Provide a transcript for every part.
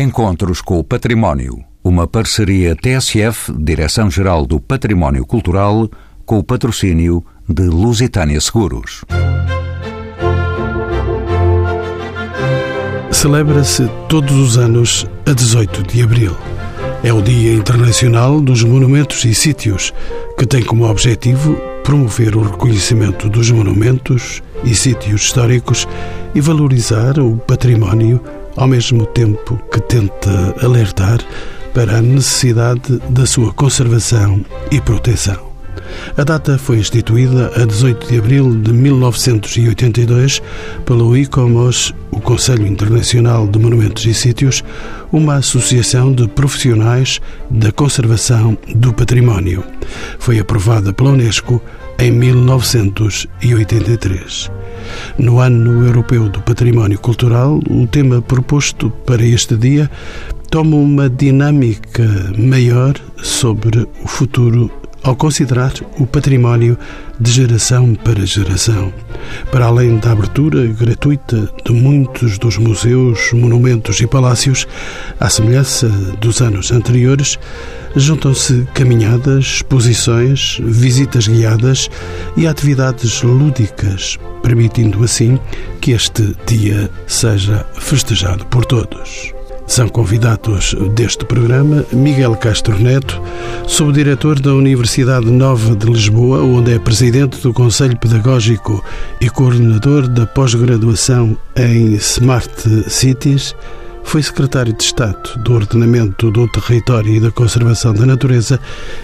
Encontros com o Património. Uma parceria TSF, Direção-Geral do Património Cultural, com o patrocínio de Lusitânia Seguros. Celebra-se todos os anos a 18 de abril. É o Dia Internacional dos Monumentos e Sítios, que tem como objetivo promover o reconhecimento dos monumentos e sítios históricos e valorizar o património, ao mesmo tempo que tenta alertar para a necessidade da sua conservação e proteção. A data foi instituída a 18 de abril de 1982 pelo ICOMOS, o Conselho Internacional de Monumentos e Sítios, uma associação de profissionais da conservação do património. Foi aprovada pela Unesco em 1983. No Ano Europeu do Património Cultural, o tema proposto para este dia toma uma dinâmica maior sobre o futuro ao considerar o património de geração para geração. Para além da abertura gratuita de muitos dos museus, monumentos e palácios, à semelhança dos anos anteriores, juntam-se caminhadas, exposições, visitas guiadas e atividades lúdicas, permitindo assim que este dia seja festejado por todos. São convidados deste programa Miguel Castro Neto, subdiretor da Universidade Nova de Lisboa, onde é presidente do Conselho Pedagógico e coordenador da pós-graduação em Smart Cities, foi secretário de Estado do Ordenamento do Território e da Conservação da Natureza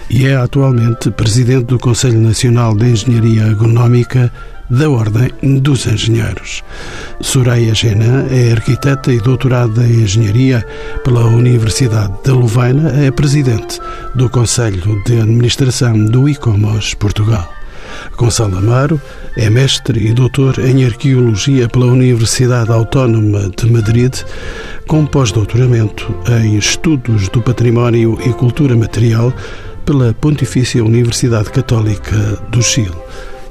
e é atualmente presidente do Conselho Nacional de Engenharia Agronómica da Ordem dos Engenheiros. Soraya Genan é arquiteta e doutorada em Engenharia pela Universidade da Louvaina, é presidente do Conselho de Administração do ICOMOS Portugal. Gonçalo Amaro é mestre e doutor em Arqueologia pela Universidade Autónoma de Madrid, com pós-doutoramento em Estudos do Património e Cultura Material pela Pontifícia Universidade Católica do Chile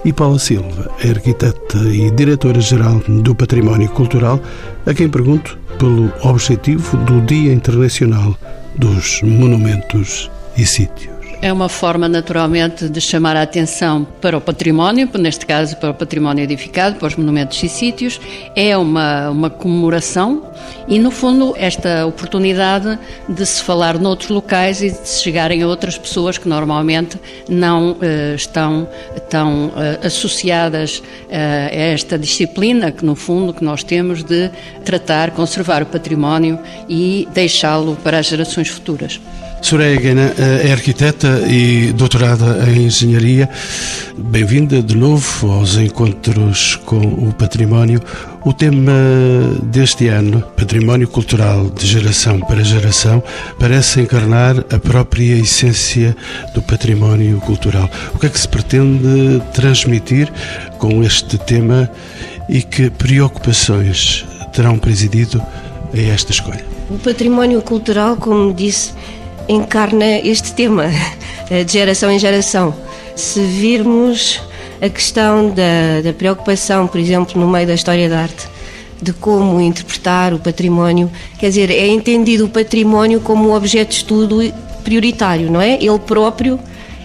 e Paula Silva, é arquiteta e diretora-geral do Património Cultural, a quem pergunto pelo objetivo do Dia Internacional dos Monumentos e Sítios. É uma forma, naturalmente, de chamar a atenção para o património, neste caso para o património edificado, para os monumentos e sítios. É uma, uma comemoração e, no fundo, esta oportunidade de se falar noutros locais e de se chegarem a outras pessoas que normalmente não uh, estão tão uh, associadas uh, a esta disciplina que, no fundo, que nós temos de tratar, conservar o património e deixá-lo para as gerações futuras. Soraya Guena é arquiteta e doutorada em engenharia. Bem-vinda de novo aos encontros com o património. O tema deste ano, Património Cultural de Geração para Geração, parece encarnar a própria essência do património cultural. O que é que se pretende transmitir com este tema e que preocupações terão presidido a esta escolha? O património cultural, como disse, encarna este tema de geração em geração. Se virmos a questão da, da, preocupação, por exemplo, no meio da história da arte, de como interpretar o património, quer dizer, é entendido o património como um objeto de estudo prioritário, não é? Ele próprio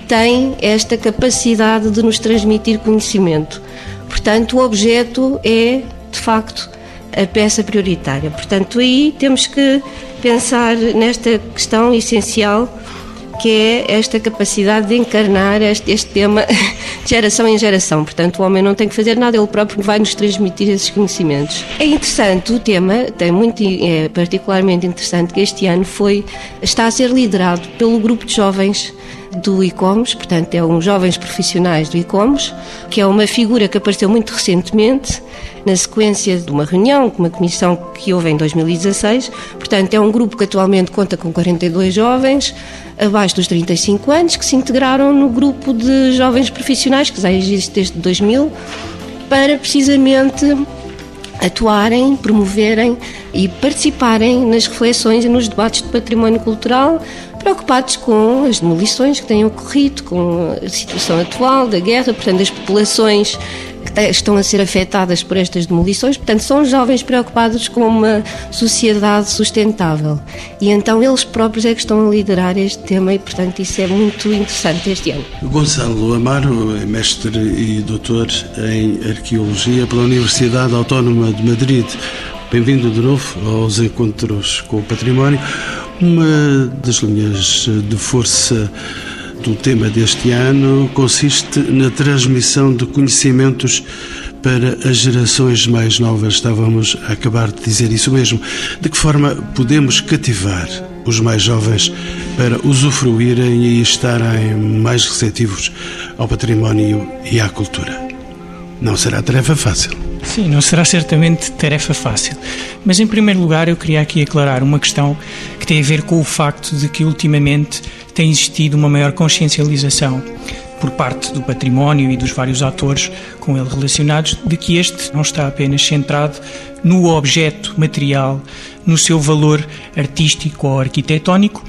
tem esta capacidade de nos transmitir conhecimento. Portanto, o objeto é, de facto, a peça prioritária. Portanto, aí temos que pensar nesta questão essencial que é esta capacidade de encarnar este, este, tema de geração em geração. Portanto, o homem não tem que fazer nada, ele próprio vai nos transmitir esses conhecimentos. É interessante o tema, tem muito, é particularmente interessante que este ano foi, está a ser liderado pelo grupo de jovens do ICOMOS, portanto, é um jovens profissionais do ICOMOS, que é uma figura que apareceu muito recentemente na sequência de uma reunião com uma comissão que houve em 2016. Portanto, é um grupo que atualmente conta com 42 jovens abaixo dos 35 anos que se integraram no grupo de jovens profissionais que já existe desde 2000 para precisamente atuarem, promoverem e participarem nas reflexões e nos debates de património cultural, preocupados com as demolições que têm ocorrido, com a situação atual da guerra, portanto, as populações que estão a ser afetadas por estas demolições. Portanto, são jovens preocupados com uma sociedade sustentável. E então eles próprios é que estão a liderar este tema e, portanto, isso é muito interessante este ano. Gonçalo Amaro é mestre e doutor em Arqueologia pela Universidade Autónoma de Madrid. Bem-vindo de novo aos Encontros com o Património. Uma das linhas de força do tema deste ano consiste na transmissão de conhecimentos para as gerações mais novas. Estávamos a acabar de dizer isso mesmo. De que forma podemos cativar os mais jovens para usufruírem e estarem mais receptivos ao património e à cultura? Não será tarefa fácil. Sim, não será certamente tarefa fácil. Mas, em primeiro lugar, eu queria aqui aclarar uma questão que tem a ver com o facto de que, ultimamente, tem existido uma maior consciencialização por parte do património e dos vários atores com ele relacionados, de que este não está apenas centrado no objeto material, no seu valor artístico ou arquitetónico,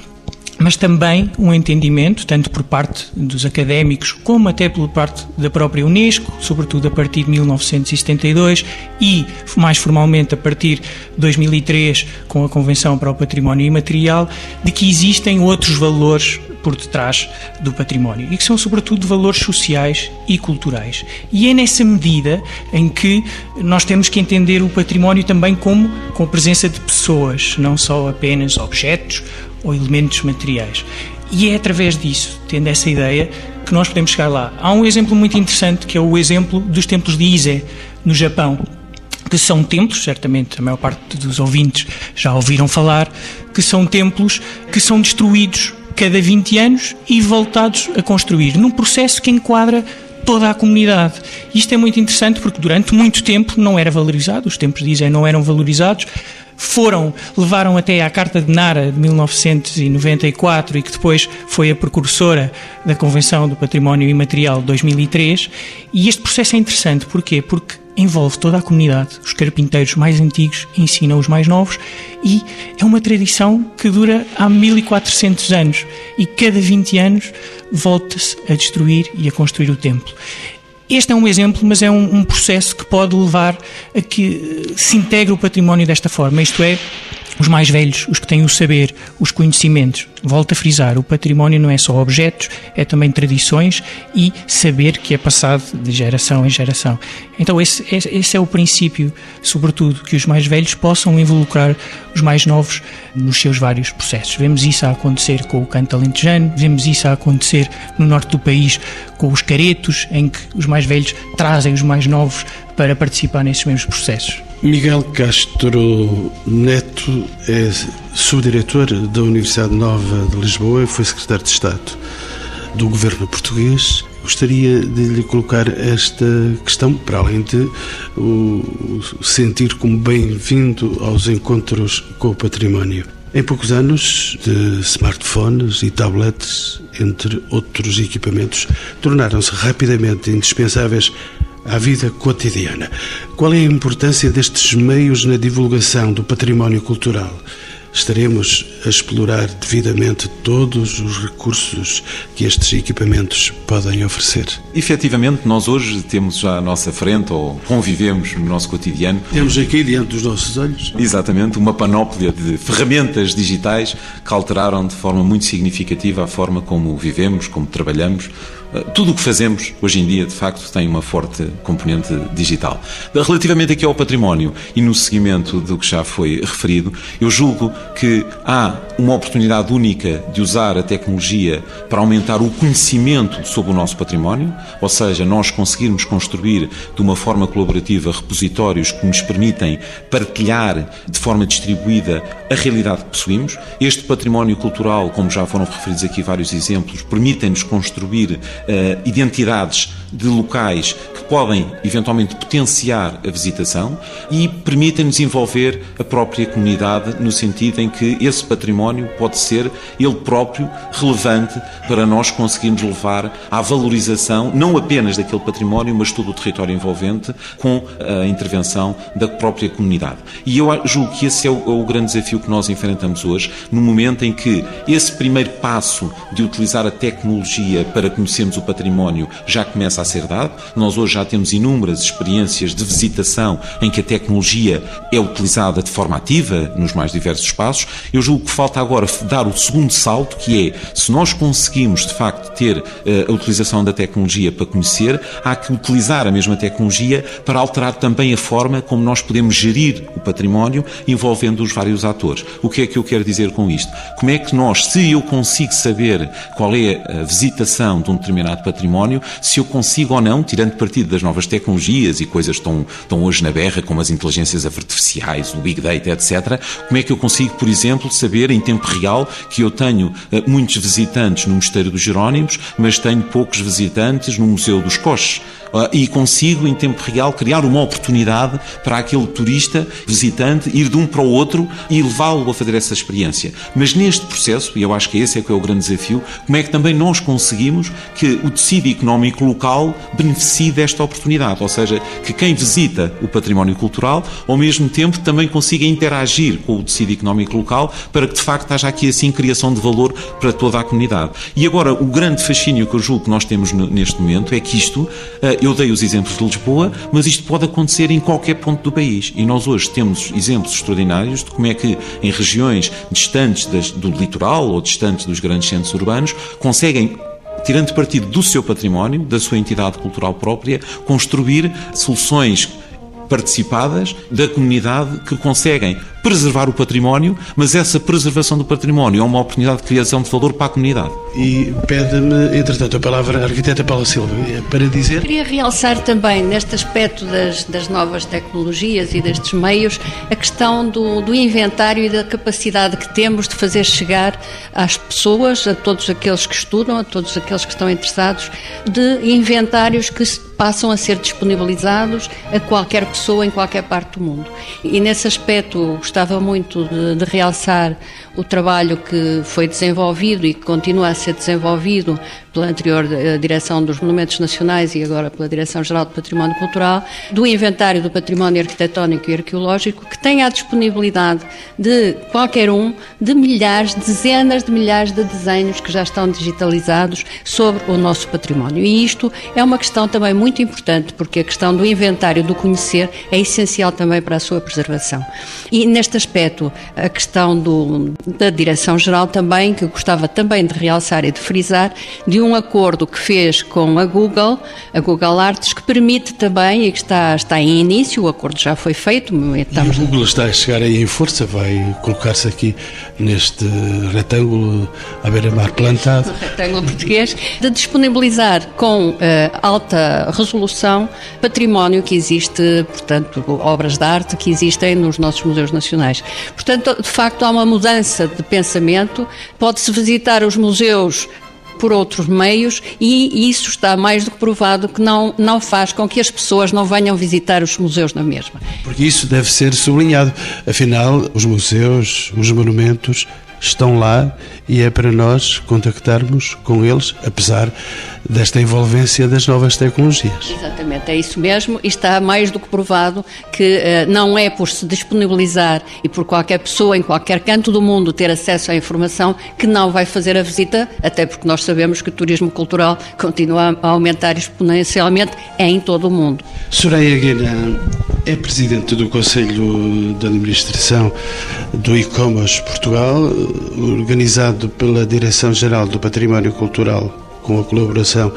mas também um entendimento, tanto por parte dos académicos como até por parte da própria Unesco, sobretudo a partir de 1972 e mais formalmente a partir de 2003 com a Convenção para o Património Imaterial, de que existem outros valores por detrás do património e que são sobretudo valores sociais e culturais. E é nessa medida em que nós temos que entender o património também como com a presença de pessoas, não só apenas objetos ou elementos materiais. E é através disso, tendo essa ideia, que nós podemos chegar lá. Há um exemplo muito interessante que é o exemplo dos templos de Ise, no Japão, que são templos, certamente a maior parte dos ouvintes já ouviram falar, que são templos que são destruídos cada 20 anos e voltados a construir, num processo que enquadra toda a comunidade. Isto é muito interessante porque durante muito tempo não era valorizado, os templos de Ise não eram valorizados, foram, levaram até à Carta de Nara de 1994 e que depois foi a precursora da Convenção do Património Imaterial de 2003. E este processo é interessante, porquê? Porque envolve toda a comunidade. Os carpinteiros mais antigos ensinam os mais novos e é uma tradição que dura há 1400 anos e cada 20 anos volta-se a destruir e a construir o templo. Este é um exemplo, mas é um, um, processo que pode levar a que eh, se integre o património desta forma, isto é, os mais velhos, os que têm o saber, os conhecimentos. Volto a frisar, o património não é só objetos, é também tradições e saber que é passado de geração em geração. Então esse, esse é o princípio, sobretudo, que os mais velhos possam involucrar os mais novos nos seus vários processos. Vemos isso a acontecer com o canto alentejano, vemos isso a acontecer no norte do país com os caretos, em que os mais velhos trazem os mais novos para participar nesses mesmos processos. Miguel Castro Neto é subdiretor da Universidade Nova de Lisboa e foi secretário de Estado do governo português. Gostaria de lhe colocar esta questão, para além de o sentir como bem-vindo aos encontros com o património. Em poucos anos, de smartphones e tablets, entre outros equipamentos, tornaram-se rapidamente indispensáveis à vida cotidiana. Qual é a importância destes meios na divulgação do património cultural? Estaremos a explorar devidamente todos os recursos que estes equipamentos podem oferecer. Efetivamente, nós hoje temos já à nossa frente, ou convivemos no nosso cotidiano. Temos aqui diante dos nossos olhos. Exatamente, uma panóplia de ferramentas digitais que alteraram de forma muito significativa a forma como vivemos, como trabalhamos, tudo o que fazemos hoje em dia, de facto, tem uma forte componente digital. Relativamente aqui ao património e no seguimento do que já foi referido, eu julgo que há uma oportunidade única de usar a tecnologia para aumentar o conhecimento sobre o nosso património, ou seja, nós conseguirmos construir de uma forma colaborativa repositórios que nos permitem partilhar de forma distribuída a realidade que possuímos. Este património cultural, como já foram referidos aqui vários exemplos, permitem-nos construir identidades de locais que podem eventualmente potenciar a visitação e permitem-nos envolver a própria comunidade no sentido em que esse património pode ser ele próprio relevante para nós conseguirmos levar à valorização não apenas daquele património, mas todo o território envolvente com a intervenção da própria comunidade. E eu julgo que esse é o, é grande desafio que nós enfrentamos hoje, no momento em que esse primeiro passo de utilizar a tecnologia para conhecermos o património já começa a ser dado. Nós hoje já temos inúmeras experiências de visitação em que a tecnologia é utilizada de forma ativa nos mais diversos espaços. Eu julgo que falta agora dar o segundo salto, que é, se nós conseguimos de facto ter uh, a utilização da tecnologia para conhecer, há que utilizar a mesma tecnologia para alterar também a forma como nós podemos gerir o património envolvendo os vários atores. O que é que eu quero dizer com isto? Como é que nós, se eu consigo saber qual é a visitação de um determinado património, se eu consigo ou não, tirando partido das novas tecnologias e coisas estão, estão hoje na berra, como as inteligências artificiais, o Big Data, etc., como é que eu consigo, por exemplo, saber em tempo real que eu tenho eh, muitos visitantes no Mosteiro dos Jerónimos, mas tenho poucos visitantes no Museu dos Coches? Ah, e consigo, em tempo real, criar uma oportunidade para aquele turista, visitante, ir de um para o outro e levá-lo a fazer essa experiência. Mas neste processo, e eu acho que esse é que é o grande desafio, como é que também nós conseguimos que o tecido económico local beneficie desta oportunidade, ou seja, que quem visita o património cultural, ao mesmo tempo, também consiga interagir com o tecido económico local para que, de facto, haja aqui assim criação de valor para toda a comunidade. E agora, o grande fascínio que eu julgo que nós temos neste momento é que isto ah, eu dei os exemplos de Lisboa, mas isto pode acontecer em qualquer ponto do país. E nós hoje temos exemplos extraordinários de como é que em regiões distantes das, do litoral ou distantes dos grandes centros urbanos conseguem tirando partido do seu património, da sua entidade cultural própria, construir soluções participadas da comunidade que conseguem preservar o património, mas essa preservação do património é uma oportunidade de criação de valor para a comunidade. E pede-me, entretanto, a palavra à arquiteta Paula Silva para dizer. Queria realçar também, neste aspecto das, das novas tecnologias e destes meios, a questão do, do inventário e da capacidade que temos de fazer chegar às pessoas, a todos aqueles que estudam, a todos aqueles que estão interessados, de inventários que passam a ser disponibilizados a qualquer pessoa em qualquer parte do mundo. E nesse aspecto, gostava muito de, de, realçar o trabalho que foi desenvolvido e que continua a ser desenvolvido pela anterior eh, Direção dos Monumentos Nacionais e agora pela Direção-Geral do Património Cultural, do inventário do património arquitetónico e arqueológico, que tem à disponibilidade de qualquer um de milhares, dezenas de milhares de desenhos que já estão digitalizados sobre o nosso património. E isto é uma questão também muito importante, porque a questão do inventário, do conhecer, é essencial também para a sua preservação. E neste aspecto, a questão do, da Direção-Geral também, que eu gostava também de realçar e de frisar, de um acordo que fez com a Google, a Google Arts, que permite também, e que está, está em início, o acordo já foi feito. Estamos... E o Google está a chegar aí em força, vai colocar-se aqui neste retângulo à beira-mar plantado. retângulo português, de disponibilizar com uh, alta resolução património que existe, portanto, obras de arte que existem nos nossos museus nacionais. Portanto, de facto, há uma mudança de pensamento. Pode-se visitar os museus por outros meios e isso está mais do que provado que não, não faz com que as pessoas não venham visitar os museus na mesma. Porque isso deve ser sublinhado. Afinal, os museus, os monumentos estão lá e é para nós contactarmos com eles, apesar desta envolvência das novas tecnologias. Exatamente, é isso mesmo e está mais do que provado que uh, não é por se disponibilizar e por qualquer pessoa em qualquer canto do mundo ter acesso à informação que não vai fazer a visita, até porque nós sabemos que o turismo cultural continua a aumentar exponencialmente em todo o mundo. Soraya Guinan é presidente do Conselho de Administração do e-commerce Portugal, organizado pela Direção-Geral do Património Cultural com a colaboração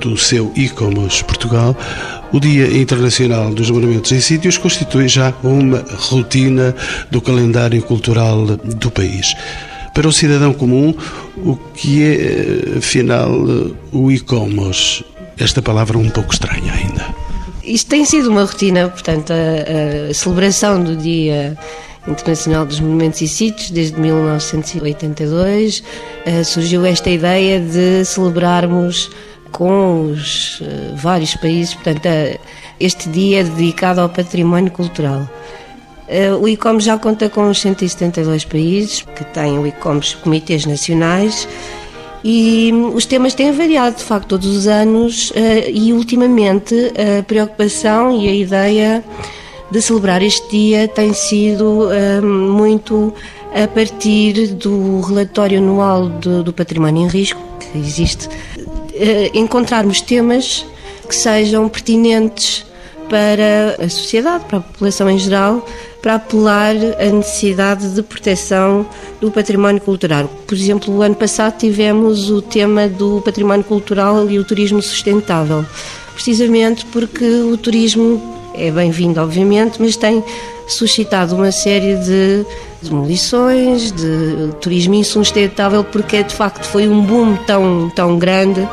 do seu e-commerce Portugal, o Dia Internacional dos Monumentos em Sítios constitui já uma rotina do calendário cultural do país. Para o cidadão comum, o que é, afinal, o e-commerce? Esta palavra um pouco estranha ainda. Isto tem sido uma rotina, portanto, a, a celebração do Dia Internacional dos Monumentos e Sítios, desde 1982, eh, surgiu esta ideia de celebrarmos com os eh, vários países, portanto, eh, este dia dedicado ao património cultural. O ICOM já conta com os 172 países que têm o ICOM comitês nacionais e hum, os temas têm variado, de facto, todos os anos e ultimamente a preocupação e a ideia de celebrar este dia tem sido uh, muito a partir do relatório anual do, do património em risco que existe. eh, encontrarmos temas que sejam pertinentes para a sociedade, para a população em geral, para apelar à necessidade de proteção do património cultural. Por exemplo, o ano passado tivemos o tema do património cultural e o turismo sustentável, precisamente porque o turismo é bem-vindo, obviamente, mas tem suscitado uma série de demolições, de turismo insustentável, porque de facto foi um boom tão, tão grande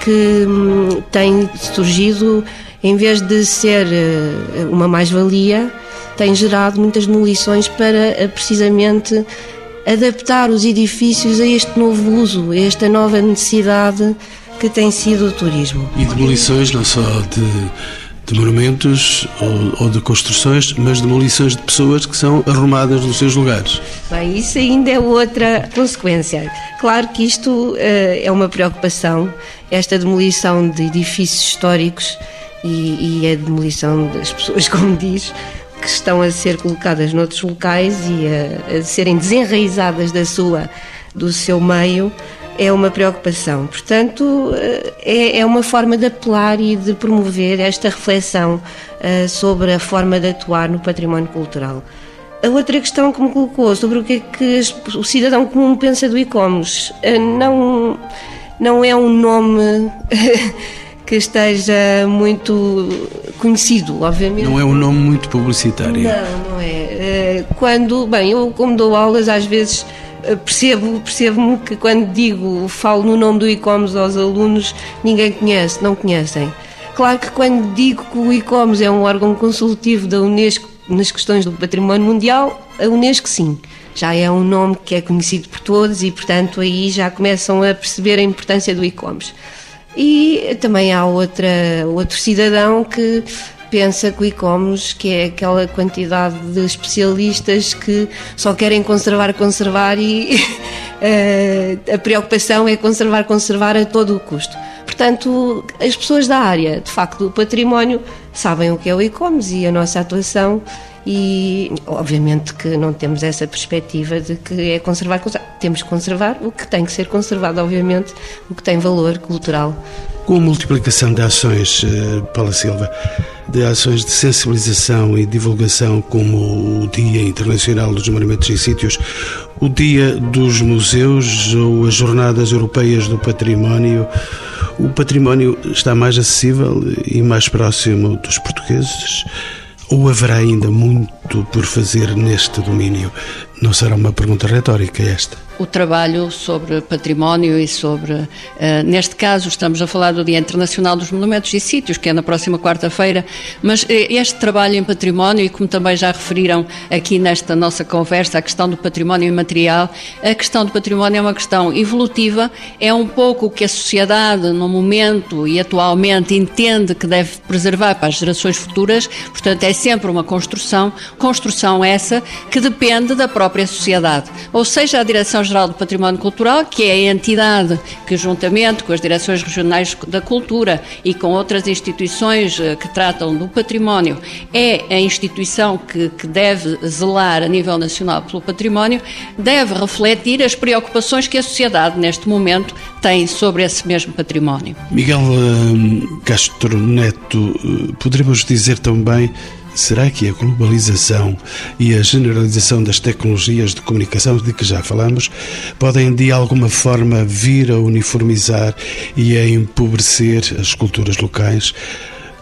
que hum, tem surgido, em vez de ser eh, uma mais-valia, tem gerado muitas demolições para eh, precisamente adaptar os edifícios a este novo uso, a esta nova necessidade que tem sido o turismo. E demolições não só de de monumentos ou, ou, de construções, mas demolições de pessoas que são arrumadas nos seus lugares. Bem, isso ainda é outra consequência. Claro que isto uh, é uma preocupação, esta demolição de edifícios históricos e, e a demolição das pessoas, como diz, que estão a ser colocadas noutros locais e a, a serem desenraizadas da sua, do seu meio é uma preocupação. Portanto, eh, é, é uma forma de apelar e de promover esta reflexão uh, sobre a forma de atuar no património cultural. A outra questão que me colocou sobre o que é que o cidadão comum pensa do ICOMOS uh, não, não é um nome que esteja muito conhecido, obviamente. Não é um nome muito publicitário. Não, não é. Quando, bem, eu como dou aulas, às vezes eh, percebo percebo-me que quando digo falo no nome do ICOMOS aos alunos ninguém conhece, não conhecem. Claro que quando digo que o ICOMOS é um órgão consultivo da Unesco nas questões do património mundial, a Unesco sim, já é um nome que é conhecido por todos e portanto aí já começam a perceber a importância do ICOMOS. E também há outra, outro cidadão que pensa que o ICOMOS, que é aquela quantidade de especialistas que só querem conservar, conservar e uh, a preocupação é conservar, conservar a todo o custo. Portanto, as pessoas da área, de facto, do património, sabem o que é o ICOMOS e a nossa atuação e obviamente que não temos essa perspectiva de que é conservar, conservar. temos que conservar o que tem que ser conservado, obviamente, o que tem valor cultural. Com a multiplicação de ações, eh, Paula Silva, de ações de sensibilização e divulgação, como o Dia Internacional dos Monumentos e Sítios, o Dia dos Museus ou as Jornadas Europeias do Património, o património está mais acessível e mais próximo dos portugueses? Ou haverá ainda muito por fazer neste domínio? Não será uma pergunta retórica esta. O trabalho sobre património e sobre, uh, neste caso, estamos a falar do Dia Internacional dos Monumentos e Sítios, que é na próxima quarta-feira, mas eh, este trabalho em património, e como também já referiram aqui nesta nossa conversa, a questão do património imaterial, a questão do património é uma questão evolutiva, é um pouco o que a sociedade, no momento e atualmente, entende que deve preservar para as gerações futuras, portanto, é sempre uma construção, construção essa que depende da própria sociedade, ou seja, a direção Geral do Património Cultural, que é a entidade que, juntamente com as direções regionais da cultura e com outras instituições eh, que tratam do património, é a instituição que, que deve zelar a nível nacional pelo património, deve refletir as preocupações que a sociedade, neste momento, tem sobre esse mesmo património. Miguel uh, Castro Neto, uh, poderemos dizer também Será que a globalização e a generalização das tecnologias de comunicação de que já falamos podem de alguma forma vir a uniformizar e a empobrecer as culturas locais?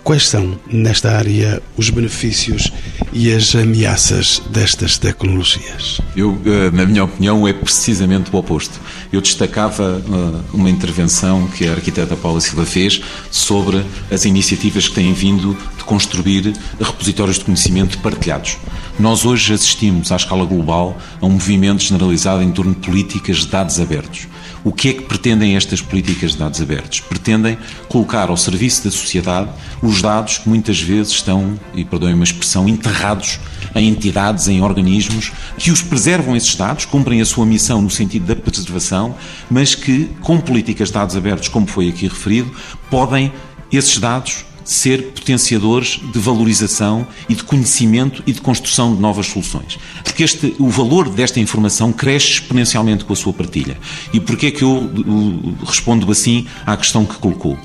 Quais são, nesta área, os benefícios e as ameaças destas tecnologias? Eu, eh, na minha opinião, é precisamente o oposto. Eu destacava eh, uma intervenção que a arquiteta Paula Silva fez sobre as iniciativas que têm vindo de construir repositórios de conhecimento partilhados. Nós hoje assistimos, à escala global, a um movimento generalizado em torno de políticas de dados abertos. O que é que pretendem estas políticas de dados abertos? Pretendem colocar ao serviço da sociedade os dados que muitas vezes estão, e perdoem uma expressão, enterrados em entidades, em organismos que os preservam esses dados, cumprem a sua missão no sentido da preservação, mas que, com políticas de dados abertos, como foi aqui referido, podem esses dados ser potenciadores de valorização e de conhecimento e de construção de novas soluções. Porque este, o valor desta informação cresce exponencialmente com a sua partilha. E porquê é que eu respondo assim à questão que colocou?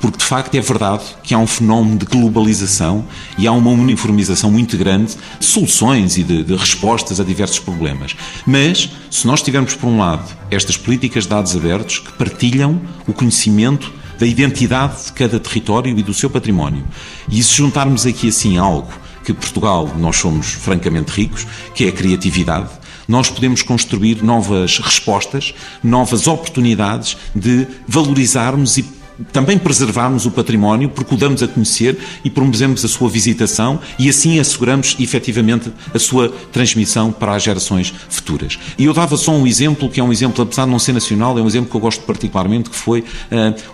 porque de facto é verdade que há um fenómeno de globalização e há uma uniformização muito grande de soluções e de, de, respostas a diversos problemas. Mas, se nós tivermos, por um lado, estas políticas de dados abertos que partilham o conhecimento da identidade de cada território e do seu património, e se juntarmos aqui assim algo que Portugal, nós somos francamente ricos, que é a criatividade, nós podemos construir novas respostas, novas oportunidades de valorizarmos e também preservarmos o património, porque o damos a conhecer e promovemos a sua visitação e assim asseguramos efetivamente a sua transmissão para as gerações futuras. E eu dava só um exemplo, que é um exemplo, apesar de não ser nacional, é um exemplo que eu gosto particularmente, que foi uh,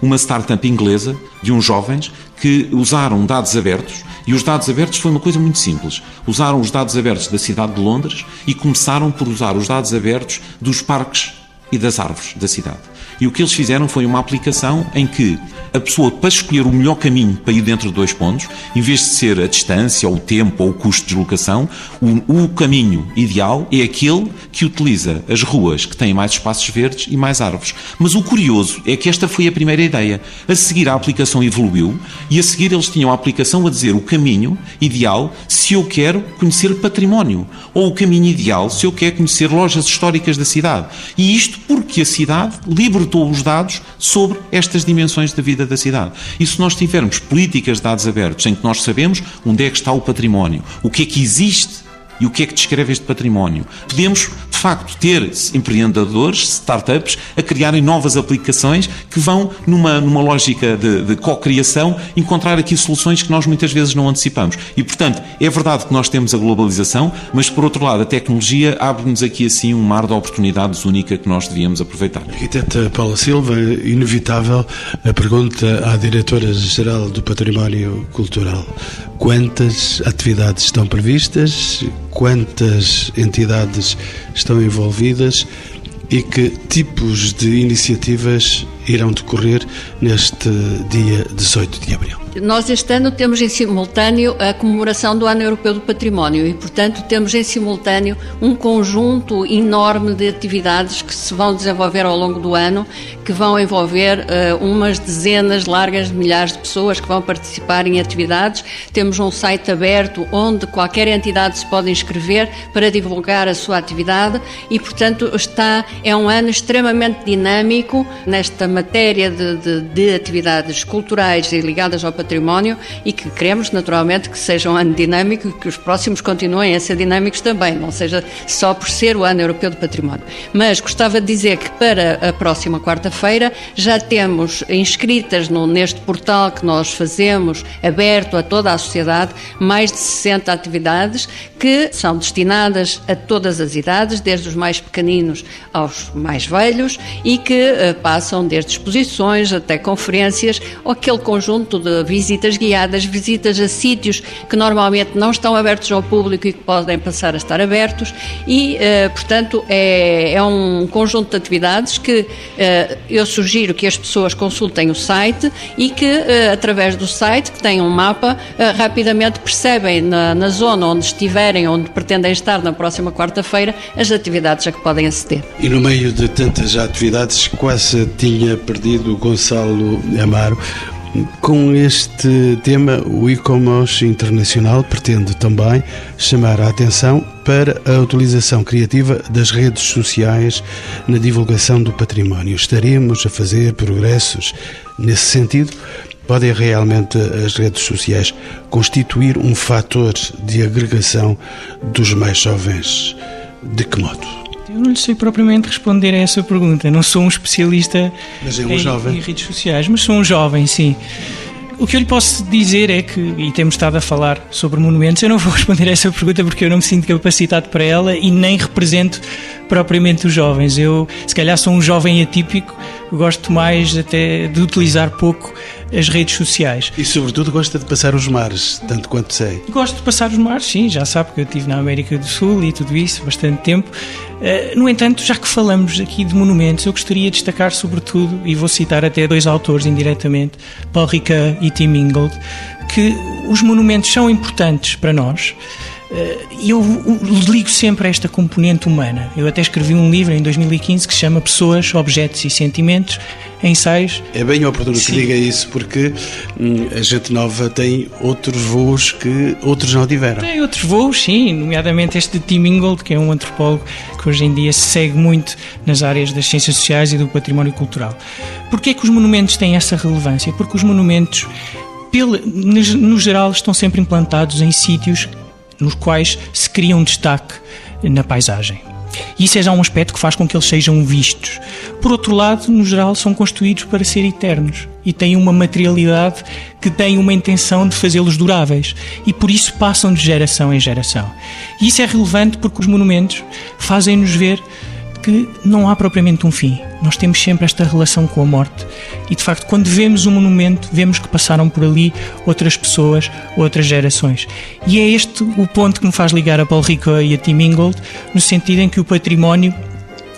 uma startup inglesa de uns jovens que usaram dados abertos e os dados abertos foi uma coisa muito simples. Usaram os dados abertos da cidade de Londres e começaram por usar os dados abertos dos parques e das árvores da cidade. E o que eles fizeram foi uma aplicação em que a pessoa, para escolher o melhor caminho para ir dentro de dois pontos, em vez de ser a distância, ou o tempo, ou o custo de deslocação, o, o caminho ideal é aquele que utiliza as ruas que têm mais espaços verdes e mais árvores. Mas o curioso é que esta foi a primeira ideia. A seguir, a aplicação evoluiu e a seguir eles tinham a aplicação a dizer o caminho ideal se eu quero conhecer património, ou o caminho ideal se eu quero conhecer lojas históricas da cidade. E isto porque a cidade libertou os dados sobre estas dimensões da vida da cidade. E se nós tivermos políticas de dados abertos em que nós sabemos onde é que está o património, o que é que existe e o que é que descreve este património? Podemos, de facto, ter empreendedores, startups, a criarem novas aplicações que vão, numa, numa lógica de, de co-criação, encontrar aqui soluções que nós muitas vezes não antecipamos. E, portanto, é verdade que nós temos a globalização, mas, por outro lado, a tecnologia abre-nos aqui, assim, um mar de oportunidades única que nós devíamos aproveitar. Arquiteta Paula Silva, inevitável a pergunta à Diretora-Geral do Património Cultural. Quantas atividades estão previstas? quantas entidades estão envolvidas e que tipos de iniciativas irão decorrer neste dia 18 de abril. Nós este ano temos em simultâneo a comemoração do Ano Europeu do Património e, portanto, temos em simultâneo um conjunto enorme de atividades que se vão desenvolver ao longo do ano, que vão envolver uh, umas dezenas largas de milhares de pessoas que vão participar em atividades. Temos um site aberto onde qualquer entidade se pode inscrever para divulgar a sua atividade e, portanto, está é um ano extremamente dinâmico nesta matéria de, de, de atividades culturais e ligadas ao património e que queremos, naturalmente, que seja um ano dinâmico e que os próximos continuem a ser dinâmicos também, não seja só por ser o ano europeu do património. Mas gostava de dizer que para a próxima quarta-feira já temos inscritas no, neste portal que nós fazemos, aberto a toda a sociedade, mais de 60 atividades que são destinadas a todas as idades, desde os mais pequeninos aos mais velhos e que uh, passam desde exposições até conferências ou aquele conjunto de visitas guiadas, visitas a sítios que normalmente não estão abertos ao público e que podem passar a estar abertos e, uh, portanto, é, é, um conjunto de atividades que uh, eu sugiro que as pessoas consultem o site e que, através do site, que tem um mapa, rapidamente percebem na, na zona onde estiverem, onde pretendem estar na próxima quarta-feira, as atividades a que podem aceder. E no meio de tantas atividades, quase tinha perdido o Gonçalo Amaro. Com este tema, o e-commerce internacional pretende também chamar a atenção para a utilização criativa das redes sociais na divulgação do património. Estaremos a fazer progressos nesse sentido? Podem realmente as redes sociais constituir um fator de agregação dos mais jovens? De que modo? Eu não lhe sei propriamente responder a essa pergunta. Não sou um especialista mas é um em, jovem. em redes sociais, mas sou um jovem, sim. O que eu lhe posso dizer é que, e temos estado a falar sobre monumentos, eu não vou responder a essa pergunta porque eu não me sinto capacitado para ela e nem represento propriamente os jovens. Eu, se calhar, sou um jovem atípico, gosto mais até de utilizar pouco as redes sociais. E, sobretudo, gosta de passar os mares, tanto quanto sei. Gosto de passar os mares, sim, já sabe que eu estive na América do Sul e tudo isso, bastante tempo. Eh, no entanto, já que falamos aqui de monumentos, eu gostaria de destacar, sobretudo, e vou citar até dois autores indiretamente, Paul Ricoeur e Tim Ingold, que os monumentos são importantes para nós. Eh, eu ligo sempre a esta componente humana. Eu até escrevi um livro em 2015 que se chama Pessoas, Objetos e Sentimentos, ensaios. É bem oportuno Sim. que diga isso, porque hum, a gente nova tem outros voos que outros não tiveram. Tem outros voos, sim, nomeadamente este de Tim Ingold, que é um antropólogo que hoje em dia se segue muito nas áreas das ciências sociais e do património cultural. Porquê é que os monumentos têm essa relevância? Porque os monumentos, no geral, estão sempre implantados em sítios nos quais se cria um destaque na paisagem. Isso é já um aspecto que faz com que eles sejam vistos. Por outro lado, no geral, são construídos para ser eternos e têm uma materialidade que tem uma intenção de fazê-los duráveis e por isso passam de geração em geração. E isso é relevante porque os monumentos fazem-nos ver que não há propriamente um fim. Nós temos sempre esta relação com a morte. E de facto, quando vemos um monumento, vemos que passaram por ali outras pessoas, outras gerações. E é este o ponto que me faz ligar a Paul Ricoeur e a Tim Ingold, no sentido em que o património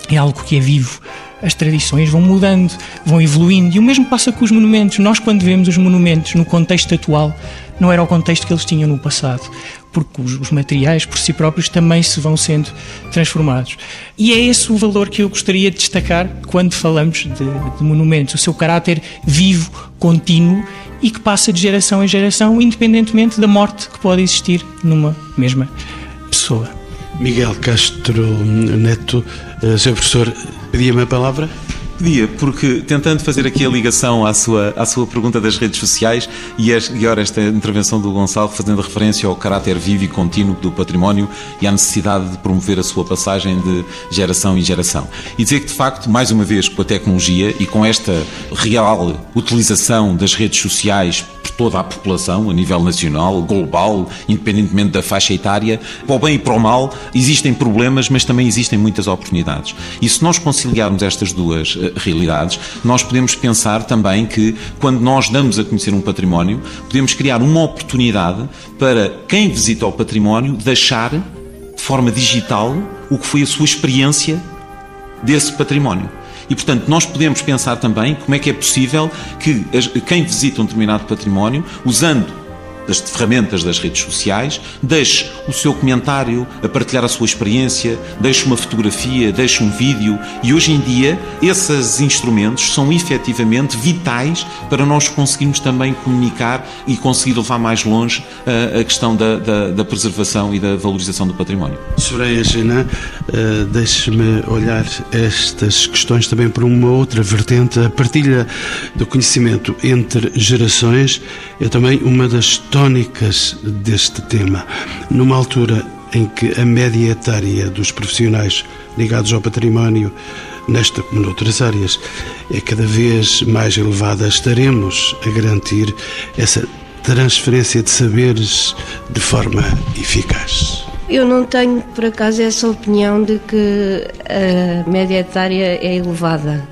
é algo que é vivo. As tradições vão mudando, vão evoluindo. E o mesmo passa com os monumentos. Nós, quando vemos os monumentos no contexto atual, não era o contexto que eles tinham no passado porque os, os, materiais por si próprios também se vão sendo transformados. E é esse o valor que eu gostaria de destacar quando falamos de, de monumentos, o seu caráter vivo, contínuo e que passa de geração em geração, independentemente da morte que pode existir numa mesma pessoa. Miguel Castro Neto, uh, Sr. Professor, pedia-me a palavra? Pedia, porque tentando fazer aqui a ligação à sua, à sua pergunta das redes sociais e, e ora esta intervenção do Gonçalo fazendo referência ao caráter vivo e contínuo do património e à necessidade de promover a sua passagem de geração em geração. E dizer que, de facto, mais uma vez, com a tecnologia e com esta real utilização das redes sociais por toda a população, a nível nacional, global, independentemente da faixa etária, para o bem e para o mal, existem problemas, mas também existem muitas oportunidades. E se nós conciliarmos estas duas eh, realidades, nós podemos pensar também que quando nós damos a conhecer um património, podemos criar uma oportunidade para quem visita o património deixar de forma digital o que foi a sua experiência desse património. E, portanto, nós podemos pensar também como é que é possível que quem visita um determinado património, usando das ferramentas das redes sociais, deixe o seu comentário, a partilhar a sua experiência, deixe uma fotografia, deixe um vídeo e hoje em dia esses instrumentos são efetivamente vitais para nós conseguirmos também comunicar e conseguir levar mais longe a, a questão da, da, da, preservação e da valorização do património. Soraya Gena, uh, deixe-me olhar estas questões também por uma outra vertente, a partilha do conhecimento entre gerações é também uma das tónicas deste tema. Numa altura em que a média etária dos profissionais ligados ao património, nesta como noutras áreas, é cada vez mais elevada, estaremos a garantir essa transferência de saberes de forma eficaz. Eu não tenho, por acaso, essa opinião de que a média etária é elevada.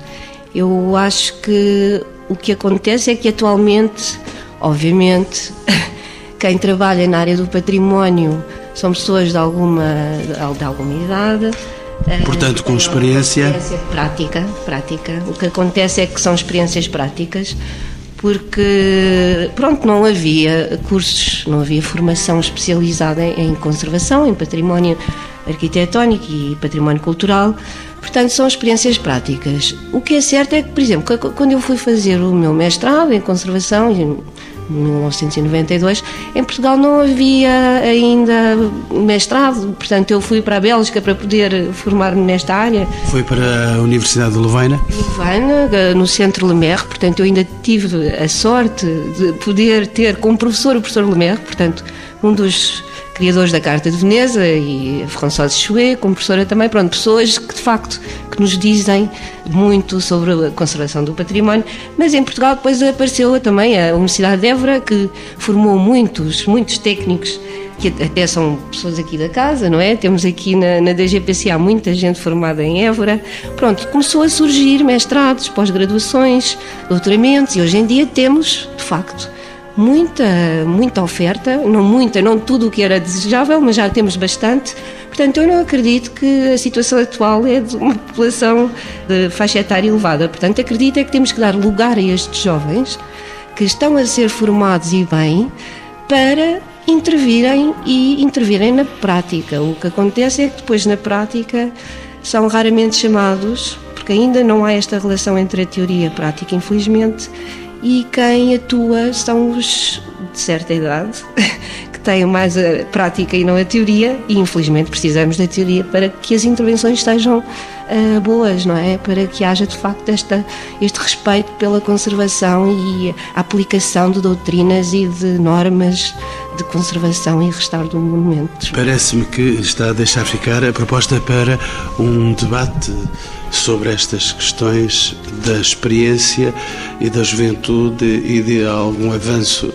Eu acho que o que acontece é que atualmente, obviamente, quem trabalha na área do património são pessoas de alguma, de alguma idade. Eh, Portanto, com experiência... experiência prática, prática. O que acontece é que são experiências práticas, porque pronto, não havia cursos, não havia formação especializada em conservação, em património arquitetónico e património cultural. Portanto, são experiências práticas. O que é certo é que, por exemplo, quando eu fui fazer o meu mestrado em conservação, 1992, em Portugal não havia ainda mestrado, portanto eu fui para a Bélgica para poder formar-me nesta área. Foi para a Universidade de Louvaina? Louvaina, no Centro Lemer, portanto eu ainda tive a sorte de poder ter como professor o professor Lemer, portanto um dos criadores da Carta de Veneza e François Chouet, como professora também, pronto, pessoas que de facto que nos dizem muito sobre a conservação do património, mas em Portugal depois apareceu também a Universidade de Évora, que formou muitos, muitos técnicos que até são pessoas aqui da casa, não é? Temos aqui na, na DGPCA muita gente formada em Évora. Pronto, começou a surgir mestrados, pós-graduações, doutoramentos e hoje em dia temos, de facto, muita, muita oferta, não muita, não tudo o que era desejável, mas já temos bastante. Portanto, eu não acredito que a situação atual é de uma população de faixa etária elevada. Portanto, acredito é que temos que dar lugar a estes jovens que estão a ser formados e bem para intervirem e intervirem na prática. O que acontece é que depois na prática são raramente chamados, porque ainda não há esta relação entre a teoria e a prática, infelizmente, e quem atua são os de certa idade, que têm mais a prática e não a teoria, e infelizmente precisamos da teoria para que as intervenções sejam uh, boas, não é? Para que haja de facto esta, este respeito pela conservação e a aplicação de doutrinas e de normas de conservação e restauro do monumento. Parece-me que está a deixar ficar a proposta para um debate sobre estas questões da experiência e da juventude e de algum avanço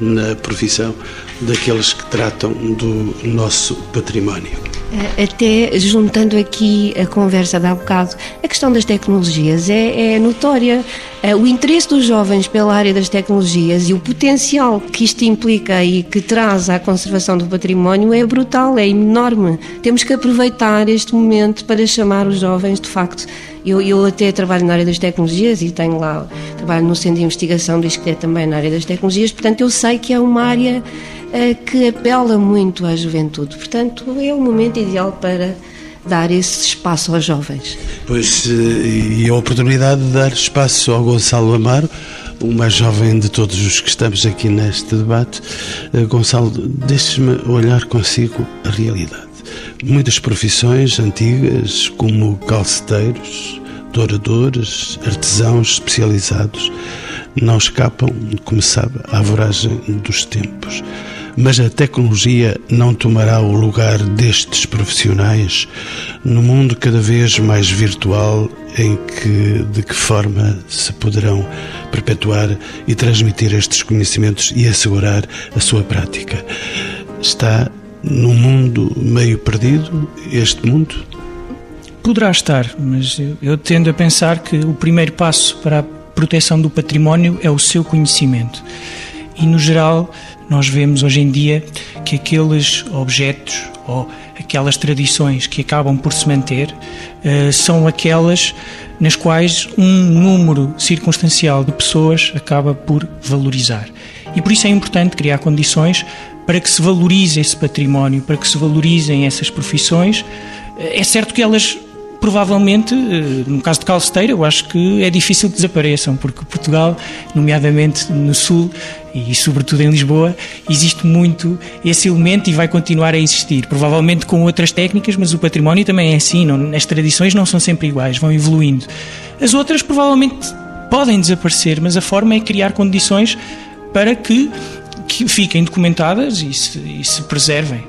na profissão daqueles que tratam do nosso património. Eh, até juntando aqui a conversa de há bocado, a questão das tecnologias é, é, notória. Eh, o interesse dos jovens pela área das tecnologias e o potencial que isto implica e que traz à conservação do património é brutal, é enorme. Temos que aproveitar este momento para chamar os jovens, de facto. Eu, eu até trabalho na área das tecnologias e tenho lá, trabalho no Centro de Investigação do ISCTE também na área das tecnologias, portanto eu sei que é uma área que apela muito à juventude. Portanto, é o momento ideal para dar esse espaço aos jovens. Pois, eh, e a oportunidade de dar espaço ao Gonçalo Amaro, o mais jovem de todos os que estamos aqui neste debate. Eh, Gonçalo, deixe-me olhar consigo a realidade. Muitas profissões antigas, como calceteiros, douradores, artesãos especializados, não escapam, como sabe, à voragem dos tempos. Mas a tecnologia não tomará o lugar destes profissionais no mundo cada vez mais virtual em que de que forma se poderão perpetuar e transmitir estes conhecimentos e assegurar a sua prática. Está num mundo meio perdido este mundo? Poderá estar, mas eu, tendo a pensar que o primeiro passo para a proteção do património é o seu conhecimento. E, no geral, nós vemos hoje em dia que aqueles objetos ou aquelas tradições que acabam por se manter uh, são aquelas nas quais um número circunstancial de pessoas acaba por valorizar. E por isso é importante criar condições para que se valorize esse património, para que se valorizem essas profissões. Eh, é certo que elas provavelmente, eh, no caso de calceteira, eu acho que é difícil que desapareçam, porque Portugal, nomeadamente no Sul e sobretudo em Lisboa, existe muito esse elemento e vai continuar a existir. Provavelmente com outras técnicas, mas o património também é assim, não, as tradições não são sempre iguais, vão evoluindo. As outras provavelmente podem desaparecer, mas a forma é criar condições para que, que fiquem documentadas e se, e se preservem.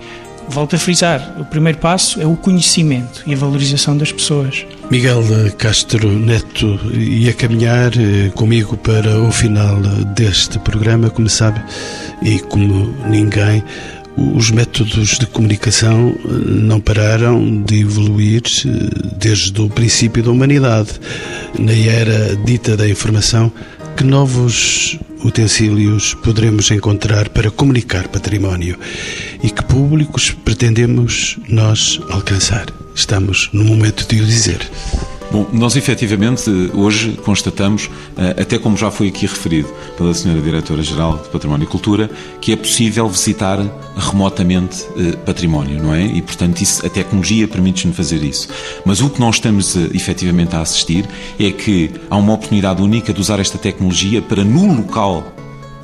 Volto a frisar, o primeiro passo é o conhecimento e a valorização das pessoas. Miguel Castro Neto ia caminhar eh, comigo para o final deste programa, como sabe, e como ninguém, os métodos de comunicação eh, não pararam de evoluir eh, desde o princípio da humanidade. Na era dita da informação, que novos utensílios poderemos encontrar para comunicar património e que públicos pretendemos nós alcançar? Estamos no momento de o dizer. Bom, nós efetivamente hoje constatamos, eh, até como já foi aqui referido pela Senhora Diretora-Geral de Património e Cultura, que é possível visitar remotamente eh, património, não é? E, portanto, isso, a tecnologia permite-nos fazer isso. Mas o que nós estamos eh, efetivamente a assistir é que há uma oportunidade única de usar esta tecnologia para, no local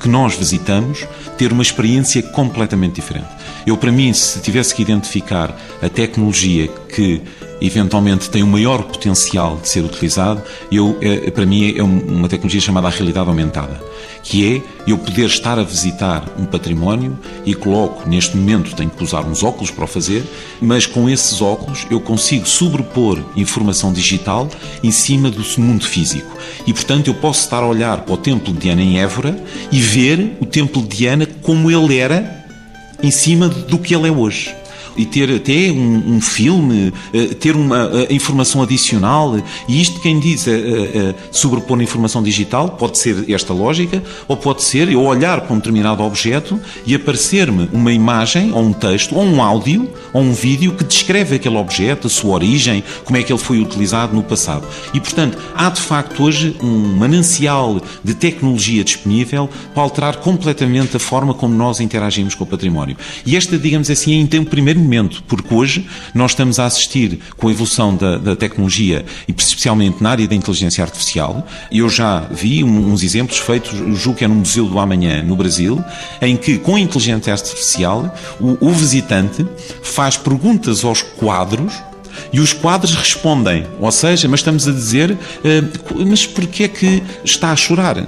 que nós visitamos, ter uma experiência completamente diferente. Eu, para mim, se tivesse que identificar a tecnologia que eventualmente tem um maior potencial de ser utilizado, eu, é, para mim é uma tecnologia chamada a realidade aumentada, que é eu poder estar a visitar um património e coloco, neste momento tenho que usar uns óculos para o fazer, mas com esses óculos eu consigo sobrepor informação digital em cima do mundo físico. E, portanto, eu posso estar a olhar para o Templo de Diana em Évora e ver o Templo de Diana como ele era em cima do que ele é hoje. E ter até um, um filme, ter uma informação adicional. E isto quem diz sobrepor informação digital pode ser esta lógica, ou pode ser eu olhar para um determinado objeto e aparecer-me uma imagem, ou um texto, ou um áudio, ou um vídeo que descreve aquele objeto, a sua origem, como é que ele foi utilizado no passado. E, portanto, há de facto hoje um manancial de tecnologia disponível para alterar completamente a forma como nós interagimos com o património. E esta, digamos assim, é em um primeiro momento, porque hoje nós estamos a assistir com a evolução da, da tecnologia, e especialmente na área da inteligência artificial. Eu já vi uns exemplos feitos, julgo que é no Museu do Amanhã, no Brasil, em que, com a inteligência artificial, o, o visitante faz perguntas aos quadros e os quadros respondem, ou seja, mas estamos a dizer, uh, mas porquê é que está a chorar?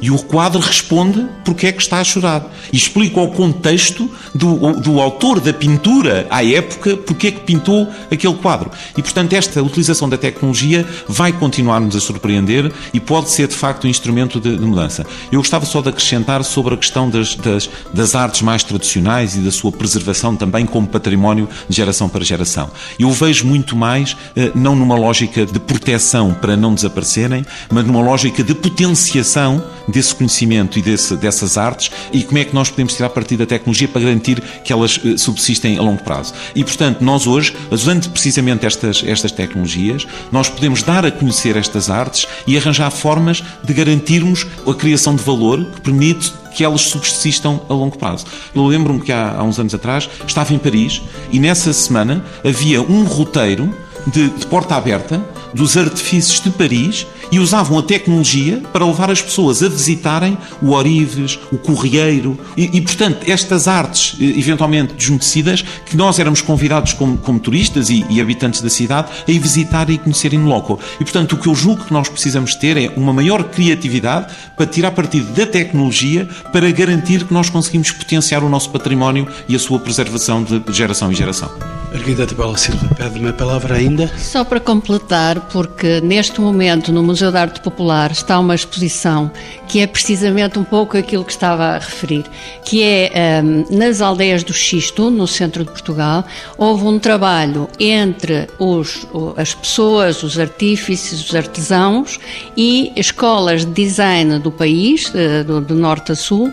E o quadro responde porque é que está a chorar. E explica o contexto do, do autor da pintura à época porque é que pintou aquele quadro. E, portanto, esta utilização da tecnologia vai continuar-nos a surpreender e pode ser, de facto, um instrumento de, de mudança. Eu gostava só de acrescentar sobre a questão das, das, das artes mais tradicionais e da sua preservação também como património de geração para geração. Eu vejo muito mais, eh, não numa lógica de proteção para não desaparecerem, mas numa lógica de potenciação desse conhecimento e desse, dessas artes e como é que nós podemos tirar partido da tecnologia para garantir que elas eh, subsistem a longo prazo. E, portanto, nós hoje, usando precisamente estas, estas tecnologias, nós podemos dar a conhecer estas artes e arranjar formas de garantirmos a criação de valor que permite que elas subsistam a longo prazo. Eu lembro-me que há, há uns anos atrás estava em Paris e nessa semana havia um roteiro de, de porta aberta dos artifícios de Paris e usavam a tecnologia para levar as pessoas a visitarem o Orives, o Correieiro e, e portanto, estas artes eh, eventualmente desconhecidas que nós éramos convidados como, como turistas e, e, habitantes da cidade a ir visitar e conhecerem no loco. E, portanto, o que eu julgo que nós precisamos ter é uma maior criatividade para tirar partido da tecnologia para garantir que nós conseguimos potenciar o nosso património e a sua preservação de geração em geração. Arquiteta Paula Silva, pede-me a palavra ainda? Só para completar, porque neste momento no Museu de Arte Popular está uma exposição que é precisamente um pouco aquilo que estava a referir, que é um, nas aldeias do Xisto, no centro de Portugal, houve um trabalho entre os, as pessoas, os artífices, os artesãos e escolas de design do país, eh, do, do norte a sul,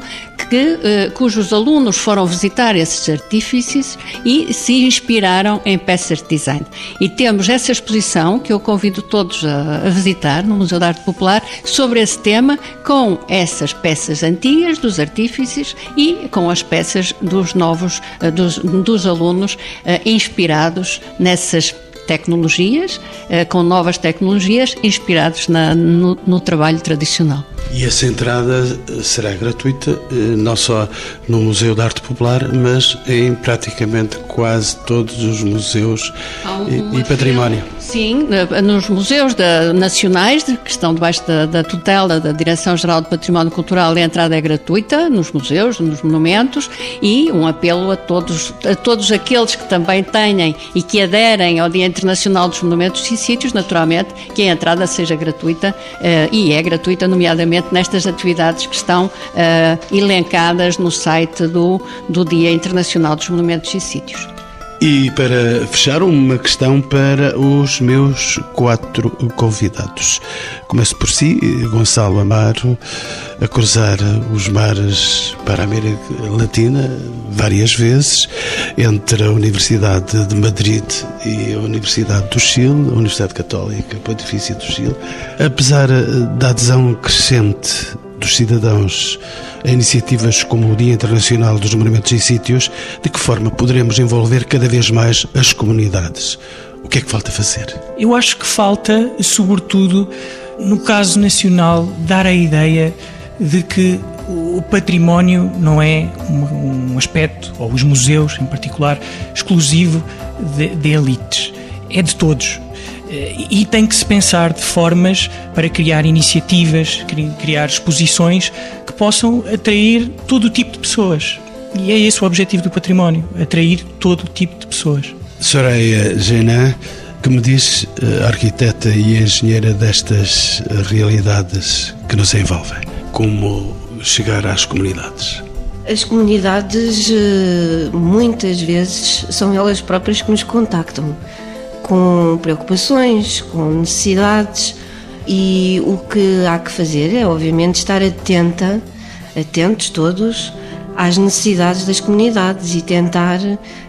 que, eh, cujos alunos foram visitar esses artífices e se inspiraram em peças de design. E temos essa exposição que eu convido todos a, a visitar no Museu da Arte Popular sobre esse tema, com essas peças antigas dos artífices e com as peças dos novos, eh, dos, dos alunos eh, inspirados nessas tecnologias, com novas tecnologias inspirados na, no, no trabalho tradicional. E essa entrada eh, será gratuita, eh, não só no Museu da Arte Popular, mas em praticamente quase todos os museus e, e, património. Sim, nos museus nacionais, que estão debaixo da, da tutela da Direção-Geral de Património Cultural, a entrada é gratuita, nos museus, nos monumentos, e um apelo a todos, a todos aqueles que também tenham e que aderem ao Dia Internacional dos Monumentos e Sítios, naturalmente, que a entrada seja gratuita, eh, e é gratuita, nomeadamente nestas atividades que estão uh, elencadas no site do, do Dia Internacional dos Monumentos e Sítios. E para fechar, uma questão para os meus quatro convidados. Começo por si, Gonçalo Amaro, a cruzar os mares para a América Latina várias vezes, entre a Universidade de Madrid e a Universidade do Chile, a Universidade Católica Pontifícia do Chile. Apesar da adesão crescente dos cidadãos a iniciativas como o Dia Internacional dos Monumentos e Sítios, de que forma poderemos envolver cada vez mais as comunidades? O que é que falta fazer? Eu acho que falta, sobretudo, no caso nacional, dar a ideia de que o património não é um aspecto, ou os museus em particular, exclusivo de, de elites. É de todos. E tem que se pensar de formas para criar iniciativas, criar exposições que possam atrair todo o tipo de pessoas. E é esse o objetivo do património, atrair todo o tipo de pessoas. Soraya Genan, que me diz, eh, arquiteta e engenheira destas eh, realidades que nos envolvem, como chegar às comunidades? As comunidades, eh, muitas vezes, são elas próprias que nos contactam com preocupações, com necessidades e o que há que fazer é, obviamente, estar atenta, atentos todos às necessidades das comunidades e tentar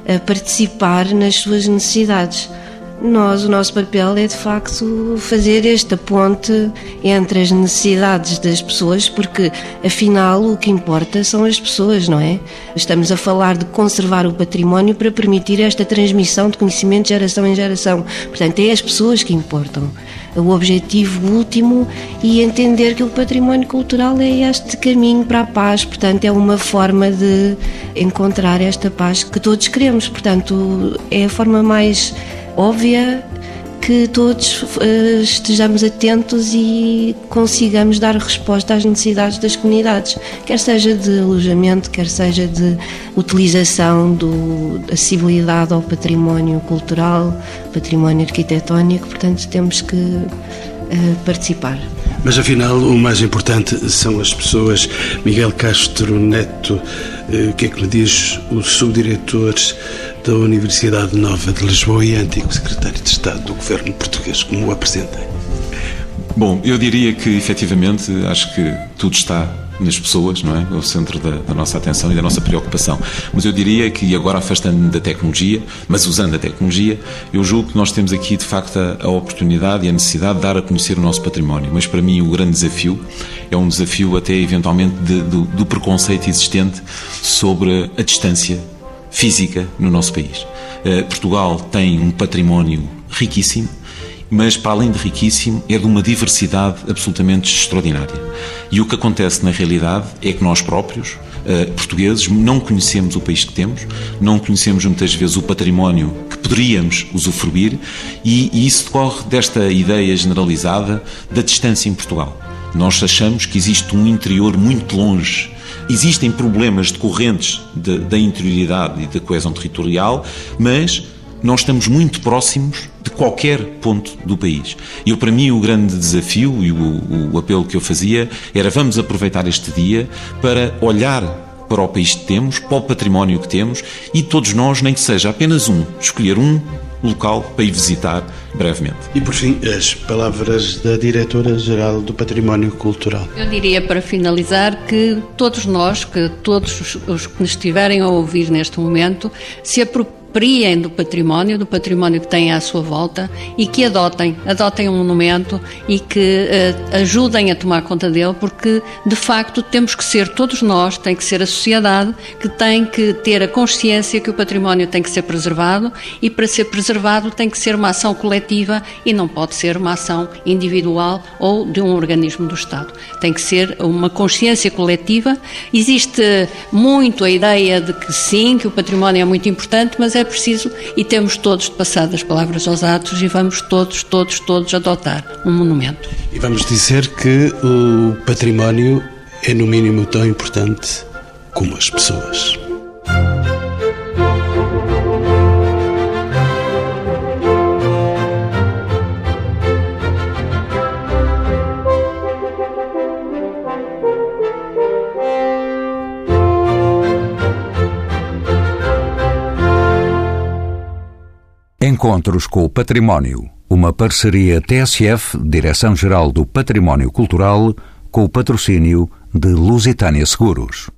eh, participar nas suas necessidades. Nós, o nosso papel é de facto fazer esta ponte entre as necessidades das pessoas, porque afinal o que importa são as pessoas, não é? Estamos a falar de conservar o património para permitir esta transmissão de conhecimento de geração em geração. Portanto, é as pessoas que importam. O objetivo último e entender que o património cultural é este caminho para a paz, portanto, é uma forma de encontrar esta paz que todos queremos. Portanto, é a forma mais óbvia que todos uh, estejamos atentos e consigamos dar resposta às necessidades das comunidades, quer seja de alojamento, quer seja de utilização, do, acessibilidade ao património cultural, património arquitetónico, portanto temos que uh, participar. Mas afinal, o mais importante são as pessoas. Miguel Castro Neto, eh, o que é que lhe diz o subdiretor da Universidade Nova de Lisboa e antigo secretário de Estado do governo português, como o apresentei? Bom, eu diria que efetivamente acho que tudo está nas pessoas, não é? O centro da, da, nossa atenção e da nossa preocupação. Mas eu diria que, agora afastando da tecnologia, mas usando a tecnologia, eu julgo que nós temos aqui, de facto, a, a oportunidade e a necessidade de dar a conhecer o nosso património. Mas para mim, o grande desafio é um desafio até, eventualmente, de, do, do preconceito existente sobre a distância física no nosso país. Uh, Portugal tem um património riquíssimo, mas para além de riquíssimo, é de uma diversidade absolutamente extraordinária. E o que acontece na realidade é que nós próprios, uh, portugueses, não conhecemos o país que temos, não conhecemos muitas vezes o património que poderíamos usufruir, e isso decorre desta ideia generalizada da distância em Portugal. Nós achamos que existe um interior muito longe Existem problemas decorrentes de, da interioridade e da coesão territorial, mas nós estamos muito próximos de qualquer ponto do país. E para mim o grande desafio e o, o apelo que eu fazia era vamos aproveitar este dia para olhar para o país que temos, para o património que temos e todos nós, nem que seja apenas um, escolher um local para ir visitar brevemente. E por fim, as palavras da Diretora-Geral do Património Cultural. Eu diria para finalizar que todos nós, que todos os que nos estiverem a ouvir neste momento, se apropriem apropriem do património, do património que têm à sua volta e que adotem, adotem um monumento e que uh, ajudem a tomar conta dele, porque de facto temos que ser todos nós, tem que ser a sociedade que tem que ter a consciência que o património tem que ser preservado e para ser preservado tem que ser uma ação coletiva e não pode ser uma ação individual ou de um organismo do Estado. Tem que ser uma consciência coletiva. Existe muito a ideia de que sim, que o património é muito importante, mas é é preciso e temos todos de passar das palavras aos atos e vamos todos, todos, todos adotar um monumento. E vamos dizer que o património é no mínimo tão importante como as pessoas. Encontros com o Património, uma parceria TSF, Direção-Geral do Património Cultural, com o patrocínio de Lusitânia Seguros.